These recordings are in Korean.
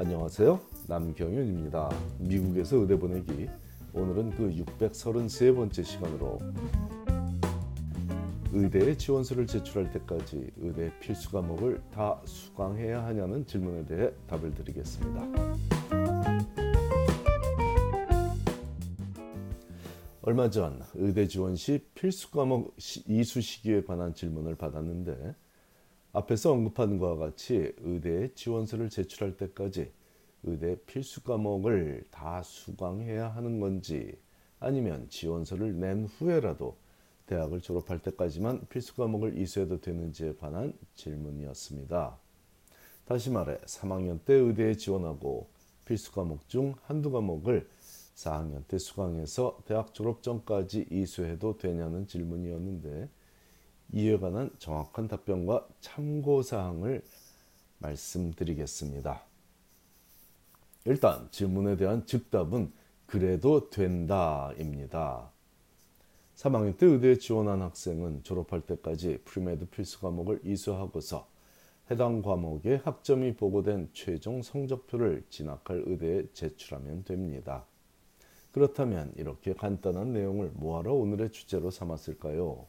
안녕하세요. 남경윤입니다. 미국에서 의대 보내기. 오늘은 그 633번째 시간으로 의대에 지원서를 제출할 때까지 의대 필수 과목을 다 수강해야 하냐는 질문에 대해 답을 드리겠습니다. 얼마 전 의대 지원 시 필수 과목 이수 시기에 관한 질문을 받았는데 앞에서 언급한 것과 같이 의대에 지원서를 제출할 때까지 의대 필수 과목을 다 수강해야 하는 건지 아니면 지원서를 낸 후에라도 대학을 졸업할 때까지만 필수 과목을 이수해도 되는지에 관한 질문이었습니다. 다시 말해 3학년 때 의대에 지원하고 필수 과목 중 한두 과목을 4학년 때 수강해서 대학 졸업 전까지 이수해도 되냐는 질문이었는데 이에 관한 정확한 답변과 참고 사항을 말씀드리겠습니다. 일단 질문에 대한 즉답은 그래도 된다입니다. 3학년 때 의대에 지원한 학생은 졸업할 때까지 pre-med 필수 과목을 이수하고서 해당 과목의 학점이 보고된 최종 성적표를 진학할 의대에 제출하면 됩니다. 그렇다면 이렇게 간단한 내용을 뭐하러 오늘의 주제로 삼았을까요?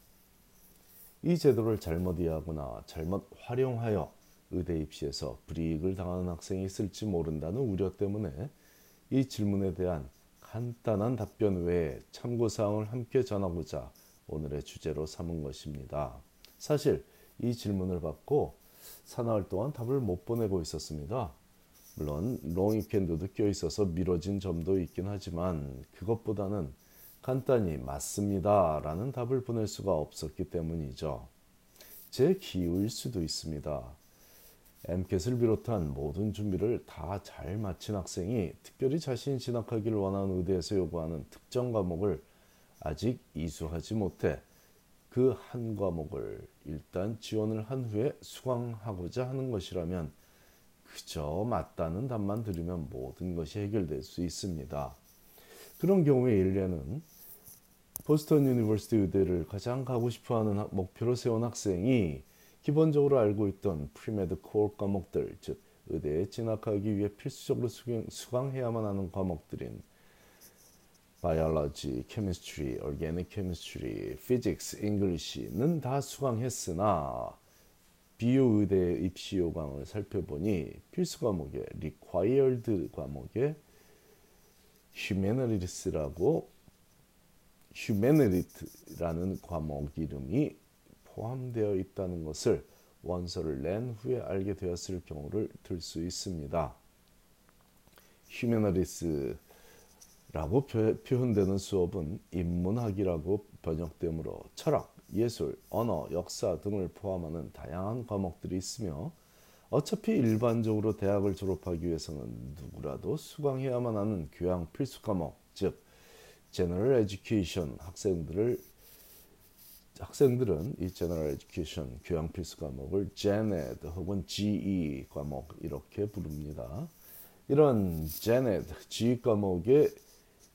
이 제도를 잘못 이해하거나 잘못 활용하여 의대 입시에서 불이익을 당하는 학생이 있을지 모른다는 우려 때문에 이 질문에 대한 간단한 답변 외에 참고사항을 함께 전하고자 오늘의 주제로 삼은 것입니다. 사실 이 질문을 받고 사나흘 동안 답을 못 보내고 있었습니다. 물론 롱이켄드도 껴 있어서 미뤄진 점도 있긴 하지만 그것보다는 간단히 맞습니다 라는 답을 보낼 수가 없었기 때문이죠. 제 기우일 수도 있습니다. MCAT을 비롯한 모든 준비를 다 잘 마친 학생이 특별히 자신이 진학하기를 원하는 의대에서 요구하는 특정 과목을 아직 이수하지 못해 그 한 과목을 일단 지원을 한 후에 수강하고자 하는 것이라면 그저 맞다는 답만 들으면 모든 것이 해결될 수 있습니다. 그런 경우에 일례는 Boston University 의대를 가장 가고 싶어하는 목표로 세운 학생이 기본적으로 알고 있던 pre-med core 과목들, 즉 의대에 진학하기 위해 필수적으로 수강, 해야만 하는 과목들인 Biology, Chemistry, Organic Chemistry, Physics, English는 다 수강했으나 BU 의대 입시 요강을 살펴보니 필수 과목에 required 과목에 휴메너리스라고 휴메너리트라는 과목 이름이 포함되어 있다는 것을 원서를 낸 후에 알게 되었을 경우를 들 수 있습니다. 휴메너리스라고 표현되는 수업은 인문학이라고 번역되므로 철학, 예술, 언어, 역사 등을 포함하는 다양한 과목들이 있으며 어차피 일반적으로 대학을 졸업하기 위해서는 누구라도 수강해야만 하는 교양 필수 과목, 즉 General Education 학생들을 학생들은 이 General Education 교양 필수 과목을 Gen Ed 혹은 GE 과목 이렇게 부릅니다. 이런 Gen Ed GE 과목의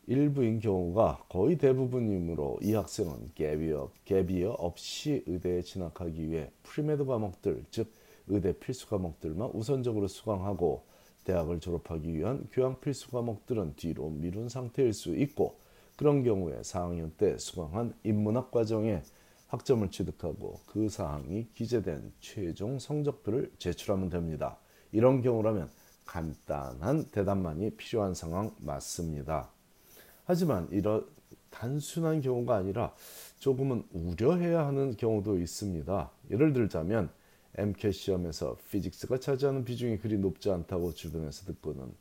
일부인 경우가 거의 대부분이므로 이 학생은 gap year, gap year 없이 의대에 진학하기 위해 pre-med 과목들, 즉 의대 필수 과목들만 우선적으로 수강하고 대학을 졸업하기 위한 교양 필수 과목들은 뒤로 미룬 상태일 수 있고 그런 경우에 4학년 때 수강한 인문학 과정에 학점을 취득하고 그 사항이 기재된 최종 성적표를 제출하면 됩니다. 이런 경우라면 간단한 대답만이 필요한 상황 맞습니다. 하지만 이런 단순한 경우가 아니라 조금은 우려해야 하는 경우도 있습니다. 예를 들자면 MCAT 시험에서 피직스가 차지하는 비중이 그리 높지 않다고 주변에서 듣고는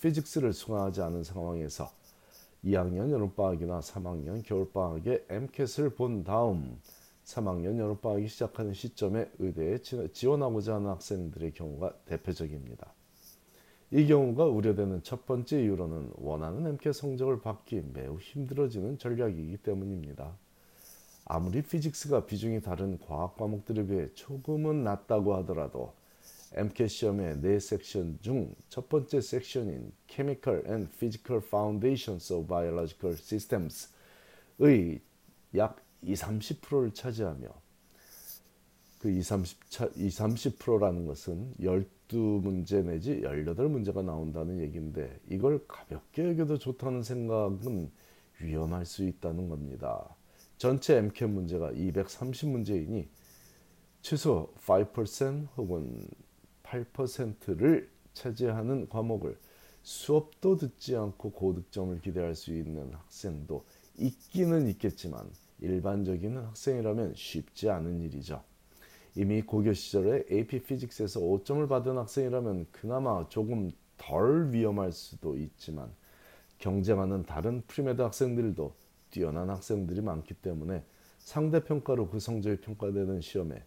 피직스를 수강하지 않은 상황에서 2학년 여름방학이나 3학년 겨울방학에 MCAT을 본 다음 3학년 여름방학이 시작하는 시점에 의대에 지원하고자 하는 학생들의 경우가 대표적입니다. 이 경우가 우려되는 첫 번째 이유로는 원하는 MCAT 성적을 받기 매우 힘들어지는 전략이기 때문입니다. 아무리 피직스가 비중이 다른 과학 과목들에 비해 조금은 낮다고 하더라도 MCAT 시험의 네 섹션 중 첫 번째 섹션인 Chemical and Physical Foundations of Biological Systems의 약 20, 30%를 차지하며 그 20, 30, 20%라는 것은 12문제 내지 18문제가 나온다는 얘기인데 이걸 가볍게 여겨도 좋다는 생각은 위험할 수 있다는 겁니다. 전체 MCAT 문제가 230문제이니 최소 5% 혹은 8%를 차지하는 과목을 수업도 듣지 않고 고득점을 기대할 수 있는 학생도 있기는 있겠지만 일반적인 학생이라면 쉽지 않은 일이죠. 이미 고교 시절에 AP 피직스에서 5점을 받은 학생이라면 그나마 조금 덜 위험할 수도 있지만 경쟁하는 다른 pre-med 학생들도 뛰어난 학생들이 많기 때문에 상대 평가로 그 성적이 평가되는 시험에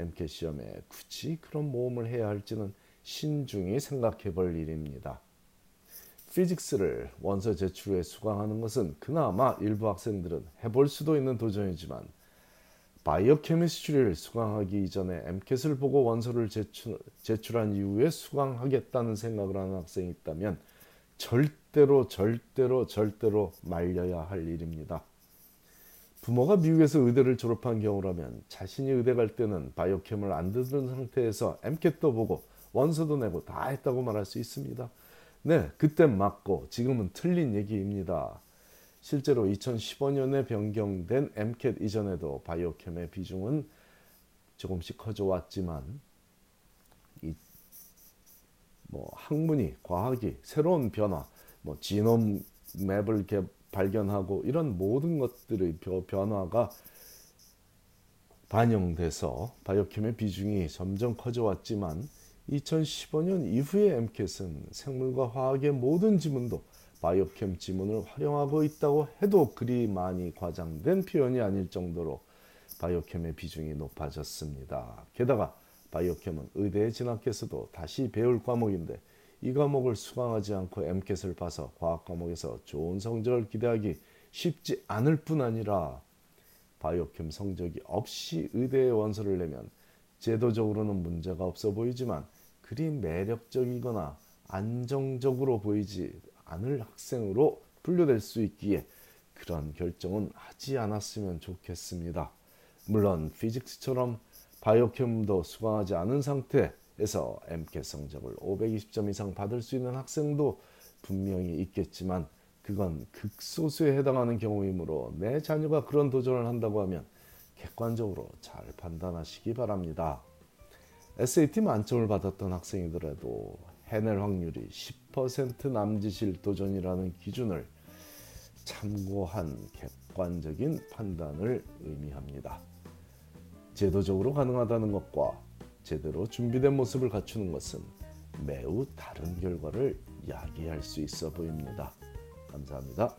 MCAT 시험에 굳이 그런 모험을 해야 할지는 신중히 생각해 볼 일입니다. Physics를 원서 제출 후에 수강하는 것은 그나마 일부 학생들은 해볼 수도 있는 도전이지만 Biochemistry를 수강하기 이전에 MCAT을 보고 원서를 제출, 제출한 이후에 수강하겠다는 생각을 하는 학생이 있다면 절대로 절대로 절대로 말려야 할 일입니다. 부모가 미국에서 의대를 졸업한 경우라면 자신이 의대 갈 때는 바이오캠을 안 듣는 상태에서 MCAT도 보고 원서도 내고 다 했다고 말할 수 있습니다. 네, 그때 맞고 지금은 틀린 얘기입니다. 실제로 2015년에 변경된 MCAT 이전에도 바이오캠의 비중은 조금씩 커져 왔지만 이 뭐 학문이 과학이 새로운 변화, 뭐 지놈 맵을 개, 발견하고 이런 모든 것들의 변화가 반영돼서 바이오캠의 비중이 점점 커져 왔지만 2015년 이후의 MCAT은 생물과 화학의 모든 지문도 바이오캠 지문을 활용하고 있다고 해도 그리 많이 과장된 표현이 아닐 정도로 바이오캠의 비중이 높아졌습니다. 게다가 바이오캠은 의대에 진학해서도 다시 배울 과목인데 이 과목을 수강하지 않고 MCAT을 봐서 과학 과목에서 좋은 성적을 기대하기 쉽지 않을 뿐 아니라 바이오캠 성적이 없이 의대에 원서를 내면 제도적으로는 문제가 없어 보이지만 그리 매력적이거나 안정적으로 보이지 않을 학생으로 분류될 수 있기에 그런 결정은 하지 않았으면 좋겠습니다. 물론 피직스처럼 바이오캠도 수강하지 않은 상태 에서 MCAT 성적을 520점 이상 받을 수 있는 학생도 분명히 있겠지만 그건 극소수에 해당하는 경우이므로 내 자녀가 그런 도전을 한다고 하면 객관적으로 잘 판단하시기 바랍니다. SAT 만점을 받았던 학생이더라도 해낼 확률이 10% 남짓일 도전이라는 기준을 참고한 객관적인 판단을 의미합니다. 제도적으로 가능하다는 것과 제대로 준비된 모습을 갖추는 것은 매우 다른 결과를 야기할 수 있어 보입니다. 감사합니다.